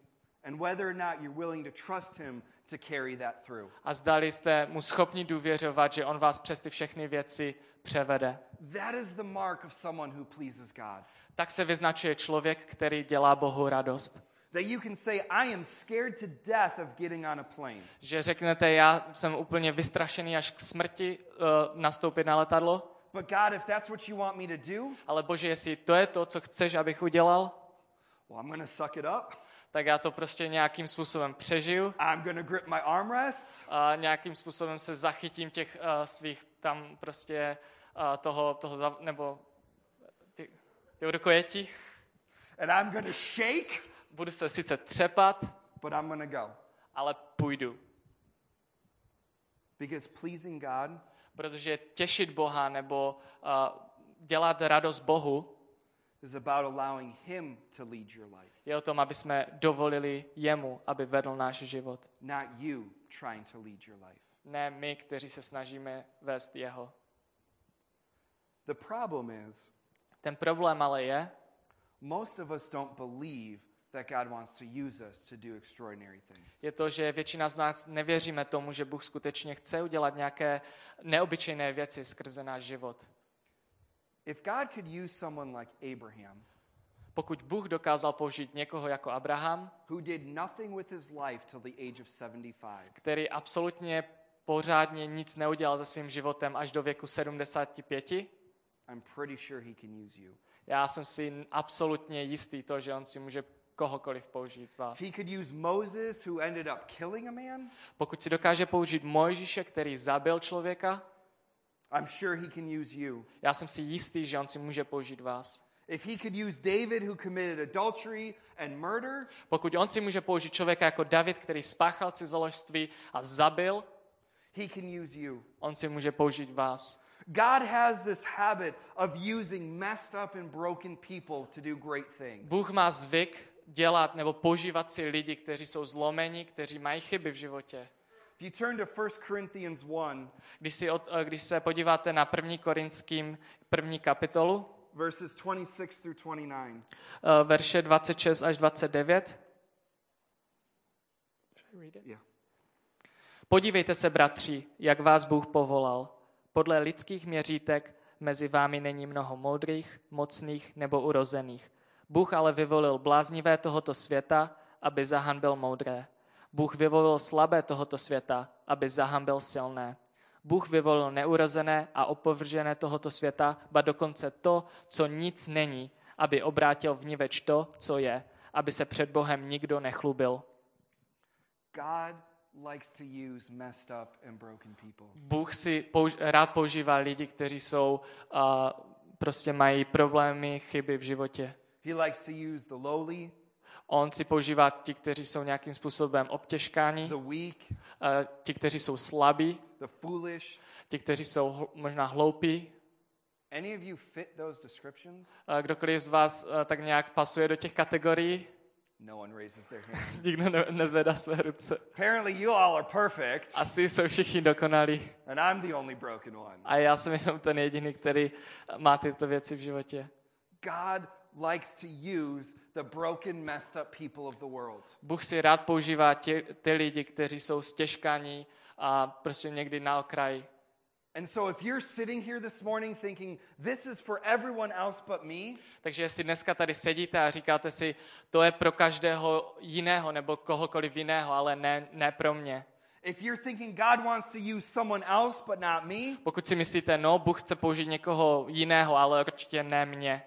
And whether or not you're willing to trust Him to carry that through. A zdali jste mu schopni důvěřovat, že On vás přes ty všechny věci převede. That is the mark of someone who pleases God. Tak se vyznačuje člověk, který dělá Bohu radost. That you can say, I am scared to death of getting on a plane. Že řeknete, já jsem úplně vystrašený až k smrti uh, nastoupit na letadlo, But God, if that's what you want me to do, ale Bože, jestli to je to, co chceš, abych udělal, well, I'm going to suck it up. Tak já to prostě nějakým způsobem přežiju I'm to grip my armrests. a nějakým způsobem se zachytím těch uh, svých tam prostě uh, toho, toho za, nebo ty, ty rukojetí. And I'm to shake, Budu se sice třepat, but I'm to go. ale půjdu. Because pleasing God Protože těšit Boha nebo uh, dělat radost Bohu is about allowing Him to lead your life, je o tom, aby jsme dovolili jemu, aby vedl náš život. not you trying to lead your life. Ne my, kteří se snažíme vést jeho. The problem is, Ten problém ale je, most of us don't believe that God wants to use us to do extraordinary things. je to, že většina z nás nevěříme tomu, že Bůh skutečně chce udělat nějaké neobyčejné věci skrze náš život. If God could use someone like Abraham, Pokud Bůh dokázal použít někoho jako Abraham, who did nothing with his life till the age of 75, který absolutně pořádně nic neudělal se svým životem až do věku 75, I'm pretty sure he can use you. já jsem si absolutně jistý to, že on si může kohokoliv použít z vás. He could use Moses, who ended up killing a man, Pokud si dokáže použít Mojžíše, který zabil člověka, I'm sure he can use you. já jsem si jistý, že on si může použít vás. If he could use David, who committed adultery and murder, Pokud on si může použít člověka jako David, který spáchal cizoložství a zabil, he can use you. on si může použít vás. God has this habit of using messed up and broken people to do great things. Bůh má zvyk dělat nebo používat si lidi, kteří jsou zlomeni, kteří mají chyby v životě. If you turn to 1 Corinthians 1, Když, si od, eh, když se podíváte na 1. Korinským první kapitolu, verses 26 through 29, eh, verše 26 až 29, yeah. Podívejte se, bratři, jak vás Bůh povolal. Podle lidských měřítek mezi vámi není mnoho moudrých, mocných nebo urozených. Bůh ale vyvolil bláznivé tohoto světa, aby zahanbil moudré. Bůh vyvolil slabé tohoto světa, aby zahanbil silné. Bůh vyvolil neurozené a opovržené tohoto světa, ba dokonce to, co nic není, aby obrátil vniveč to, co je, aby se před Bohem nikdo nechlubil. God likes to use messed up and broken people. Bůh si použ- rád používá lidi, kteří jsou, uh, prostě mají problémy, chyby v životě. He likes to use the lowly, On si používá ti, kteří jsou nějakým způsobem obtěžkáni, uh, ti, kteří jsou slabí, ti, kteří jsou možná hloupí. A Kdokoliv z vás eh, tak nějak pasuje do těch kategorií, No one raises their hand. nikdo ne- nezvedá své ruce. Apparently, you all are perfect, Asi jsou všichni dokonalí. and I'm the only broken one. A já jsem jenom ten jediný, který má tyto věci v životě. God likes to use the broken, messed up people of the world. Bůh si rád používá tě, ty lidi, kteří jsou stěžkaní a prostě někdy na okraji. And so, if you're sitting here this morning thinking, this is for everyone else but me, Takže jestli dneska tady sedíte a říkáte si, to je pro každého jiného nebo kohokoliv jiného, ale ne, ne pro mě. if you're thinking God wants to use someone else but not me, Pokud si myslíte, no, Bůh chce použít někoho jiného, ale určitě ne mě.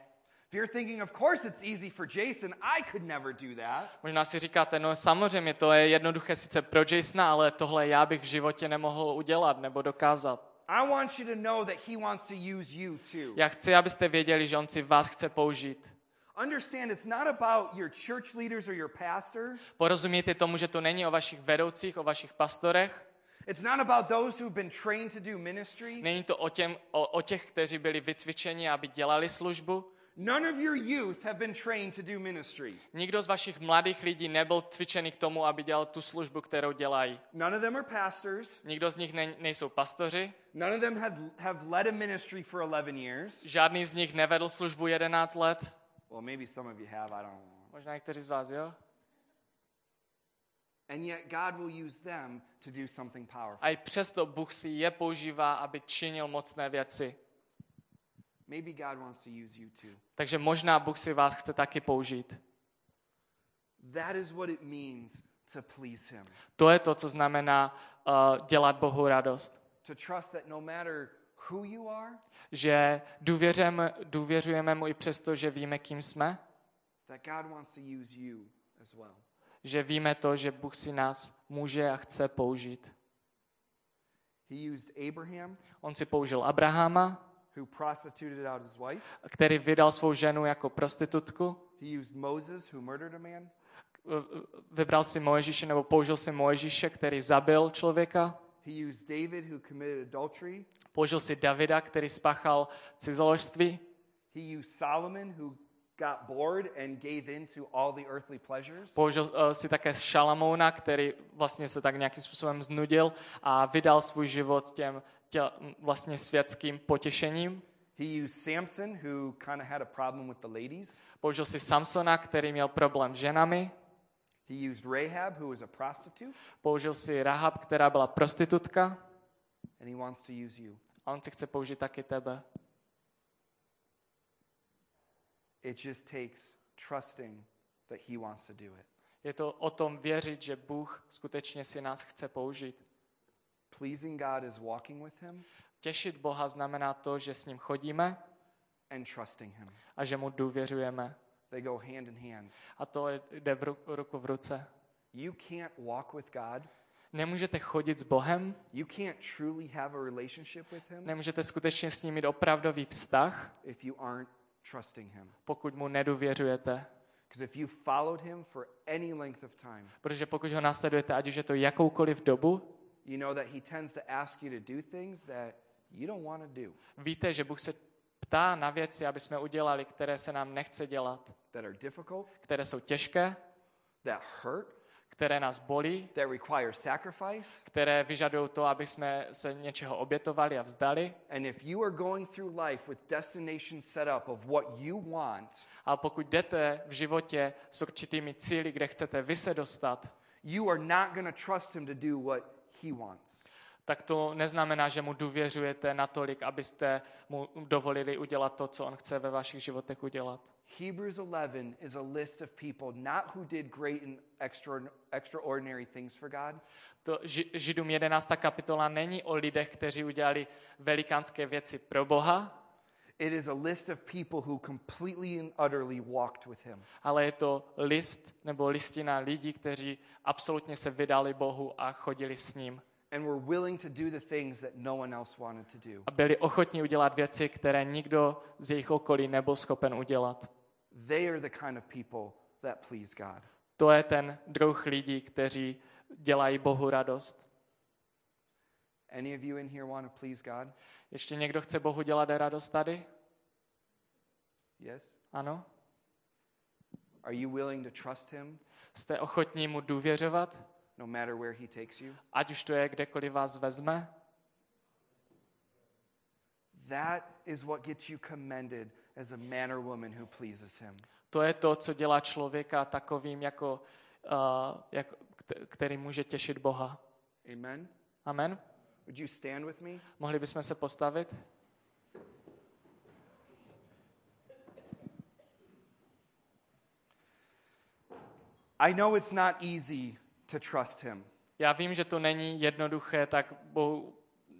If you're thinking, of course it's easy for Jason, I could never do that, Možná si říkáte, no samozřejmě to je jednoduché sice pro Jasona, ale tohle já bych v životě nemohl udělat nebo dokázat. I want you to know that He wants to use you too. Já chci, abyste věděli, že on si vás chce použít. Understand it's not about your church leaders or your pastor. Porozumějte tomu, že to není o vašich vedoucích, o vašich pastorech. It's not about those who've been trained to do ministry. Není to o, těm, o, o těch, kteří byli vycvičeni, aby dělali službu. None of your youth have been trained to do ministry. Nikdo z vašich mladých lidí nebyl cvičený k tomu, aby dělal tu službu, kterou dělají. None of them are pastors. Nikdo z nich ne, nejsou pastoři, None of them have, have led a ministry for 11 years. žádný z nich nevedl službu 11 let. Well, maybe some of you have, I don't know. Možná někteří z vás, jo? And yet, God will use them to do something powerful. A i přesto Bůh si je používá, aby činil mocné věci. Maybe God wants to use you too. Takže možná Bůh si vás chce taky použít. That is what it means to please Him. To je to, co znamená uh, dělat Bohu radost. To trust that no matter who you are, Že důvěřujeme, důvěřujeme mu i přesto, že víme, kým jsme. that God wants to use you as well. Že víme to, že Bůh si nás může a chce použít. He used Abraham, On si použil Abrahama, who prostituted out his wife. který vydal svou ženu jako prostitutku. He used Moses, who murdered a man. Vybral si Mojžíše nebo použil si Mojžíše, který zabil člověka. He used David, who committed adultery. Použil si Davida, který spáchal cizoložství. He used Solomon, who got bored and gave in to all the earthly pleasures. Použil uh, si také Šalamouna, který vlastně se tak nějakým způsobem znudil a vydal svůj život těm tě, vlastně světským potěšením. He used Samson, who kind of had a problem with the ladies. Použil si Samsona, který měl problém s ženami. He used Rahab, who was a prostitute. Použil si Rahab, která byla prostitutka. And he wants to use you. A on si chce použít taky tebe. It just takes trusting that he wants to do it. Je to o tom věřit, že Bůh skutečně si nás chce použít. Pleasing God is walking with him Těšit Boha znamená to, že s ním chodíme and trusting him. a že mu důvěřujeme. They go hand in hand. A to jde v ru- ruku v ruce. You can't walk with God. Nemůžete chodit s Bohem, You can't truly have a relationship with him nemůžete skutečně s ním mít opravdový vztah, if you aren't trusting him. pokud mu nedůvěřujete. Because if you followed him for any length of time, Protože pokud ho následujete, ať už je to jakoukoliv dobu, you know that he tends to ask you to do things that you don't want to do, víte, že Bůh se ptá na věci, aby jsme udělali, které se nám nechce dělat, that are difficult, které jsou těžké, that hurt, které nás bolí, that require sacrifice. které vyžadují to, aby jsme se něčeho obětovali a vzdali. And if you are going through life with destination set up of what you want, A pokud jdete v životě s určitými cíly, kde chcete vy se dostat, you are not going to trust him to do what he wants. Tak to neznamená, že mu důvěřujete natolik, abyste mu dovolili udělat to, co on chce ve vašich životech udělat. Hebrews 11 is a list of people not who did great and extra, extraordinary things for God, To Ži- Židům 11. kapitola není o lidech, kteří udělali velikánské věci pro Boha, it is a list of people who completely and utterly walked with him. ale je to list nebo listina lidí, kteří absolutně se vydali Bohu a chodili s ním. And were willing to do the things that no one else wanted to do. A byli ochotní udělat věci, které nikdo z jejich okolí nebyl schopen udělat. They are the kind of people that please God. To je ten druh lidí, kteří dělají Bohu radost. Any of you in here want to please God? Ještě někdo chce Bohu dělat radost tady? Yes? Ano? Are you willing to trust Him Jste ochotní mu důvěřovat, no matter where He takes you? ať už to je kdekoliv vás vezme? That is what gets you commended as a man or woman who pleases Him. To je to, co dělá člověka takovým, jako, uh, kte- který může těšit Boha. Amen? Amen? Would you stand with me? Mohli bychom se postavit? I know it's not easy to trust Him. Já vím, že to není jednoduché tak Bohu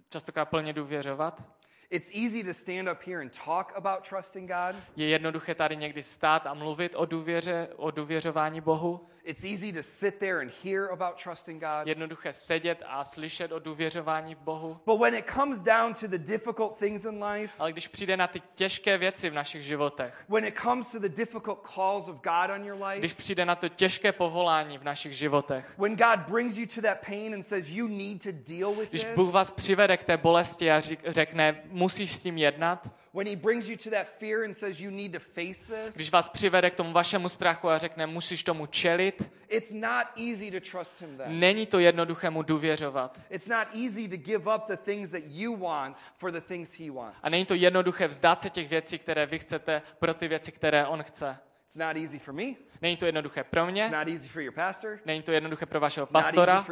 častokrát plně důvěřovat. It's easy to stand up here and talk about trusting God. Je jednoduché tady někdy stát a mluvit o důvěře, o důvěřování Bohu. It's easy to sit there and hear about trusting God. Jednoduché sedět a slyšet o důvěřování v Bohu. But when it comes down to the difficult things in life, Ale když přijde na ty těžké věci v našich životech, when it comes to the difficult calls of God on your life, když přijde na to těžké povolání v našich životech, when God brings you to that pain and says you need to deal with když this, Bůh vás přivede k té bolesti a řekne, musíš s tím jednat, když vás přivede k tomu vašemu strachu a řekne, musíš tomu čelit, není to jednoduché mu důvěřovat. A není to jednoduché vzdát se těch věcí, které vy chcete, pro ty věci, které on chce. It's not easy for me. Není to jednoduché pro mě, It's not easy for your pastor. není to jednoduché pro vašeho pastora,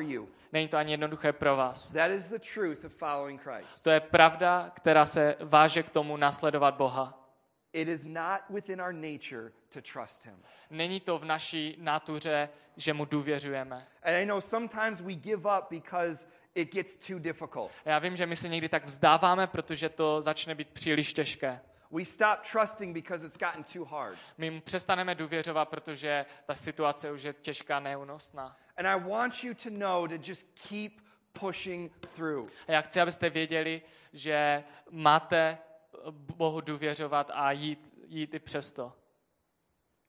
není to ani jednoduché pro vás. That is the truth of following Christ. To je pravda, která se váže k tomu následovat Boha. It is not within our nature to trust Him. Není to v naší nátuře, že mu důvěřujeme. And I know sometimes we give up because it gets too difficult. Já vím, že my se někdy tak vzdáváme, protože to začne být příliš těžké. We stop trusting because it's gotten too hard. My mu přestaneme důvěřovat, protože ta situace už je těžká, neúnosná. And I want you to know to just keep pushing through. A já chci, abyste věděli, že máte Bohu důvěřovat a jít, jít i přesto.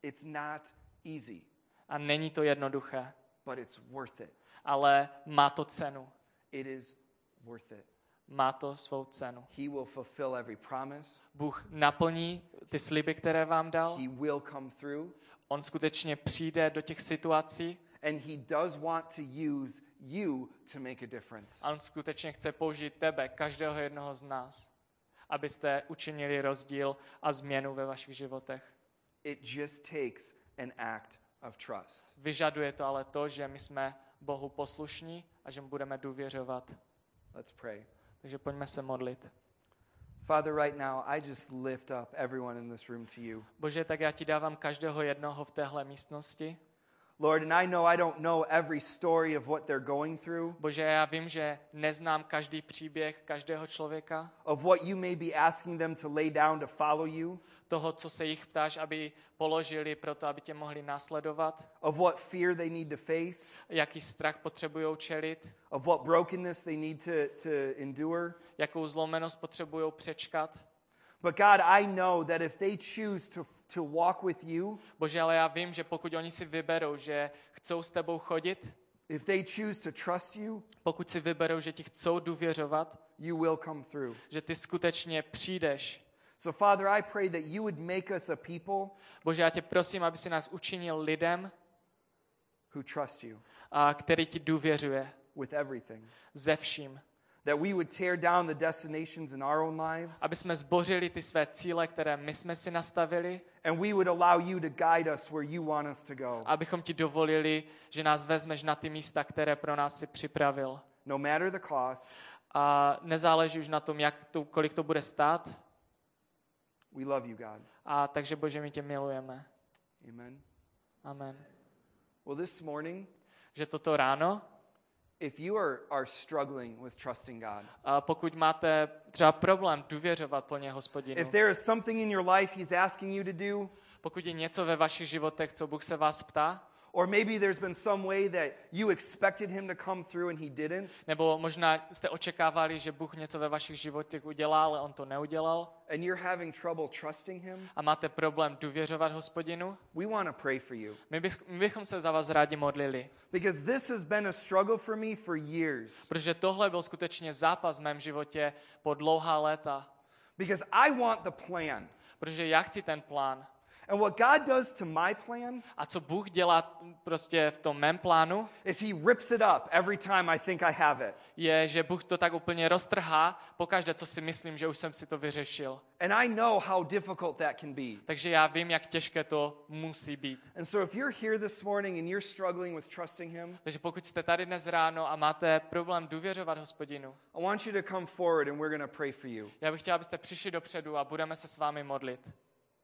It's not easy, A není to jednoduché, but it's worth it. ale má to cenu. It is worth it. Má to svou cenu. He will fulfill every promise. Bůh naplní ty sliby, které vám dal. He will come through. On skutečně přijde do těch situací And he does want to use you to make a difference. a on skutečně chce použít tebe, každého jednoho z nás, abyste učinili rozdíl a změnu ve vašich životech. It just takes an act of trust. Vyžaduje to ale to, že my jsme Bohu poslušní a že mu budeme důvěřovat. Let's pray. Takže pojďme se modlit. Father, right now, I just lift up everyone in this room to you. Bože, tak já ti dávám každého jednoho v téhle místnosti. Lord, and I know I don't know every story of what they're going through, Bože, já vím, že neznám každý příběh každého člověka, of what you may be asking them to lay down to follow you, toho, co se jich ptáš, aby položili pro to, aby tě mohli následovat, of what fear they need to face, jaký strach potřebují čelit, of what brokenness they need to, to endure. jakou zlomenost potřebují přečkat. But God, I know that if they choose to, to walk with you, Bože, ale já vím, že pokud oni si vyberou, že chcou s tebou chodit, if they choose to trust you, pokud si vyberou, že ti chcou důvěřovat, you will come through. že ty skutečně přijdeš. So, Father, I pray that you would make us a people Bože, já tě prosím, aby si nás učinil lidem, who trust you a který ti důvěřuje with everything. ze vším. That we would tear down the destinations in our own lives, Aby jsme zbořili ty své cíle, které my jsme si nastavili, and we would allow you to guide us where you want us to go. abychom ti dovolili, že nás vezmeš na ty místa, které pro nás si připravil. No matter the cost, A nezáleží už na tom, jak to, kolik to bude stát. we love you, God. A takže Bože, my tě milujeme. Amen. Amen. Well, this morning, Že toto ráno, if you are, are struggling with trusting God, a pokud máte třeba problém důvěřovat plně hospodinu, if there is something in your life He's asking you to do, pokud je něco ve vašich životech, co Bůh se vás ptá, Or maybe there's been some way that you expected him to come through and he didn't. Nebo možná jste očekávali, že Bůh něco ve vašich životech udělá, ale on to neudělal. And you're having trouble trusting him. A máte problém důvěřovat hospodinu. We want to pray for you. My, bych, my bychom se za vás rádi modlili. Because this has been a struggle for me for years. Protože tohle byl skutečně zápas v mém životě po dlouhá léta. Because I want the plan. Protože já chci ten plán. And what God does to my plan A co Bůh dělá prostě v tom mém plánu, is he rips it up every time I think I have it. je, že Bůh to tak úplně roztrhá pokaždé, co si myslím, že už jsem si to vyřešil. And I know how difficult that can be. Takže já vím, jak těžké to musí být. And so if you're here this morning and you're struggling with trusting him, Takže pokud jste tady dnes ráno a máte problém důvěřovat hospodinu, I want you to come forward and we're going to pray for you. já bych chtěl, abyste přišli dopředu a budeme se s vámi modlit.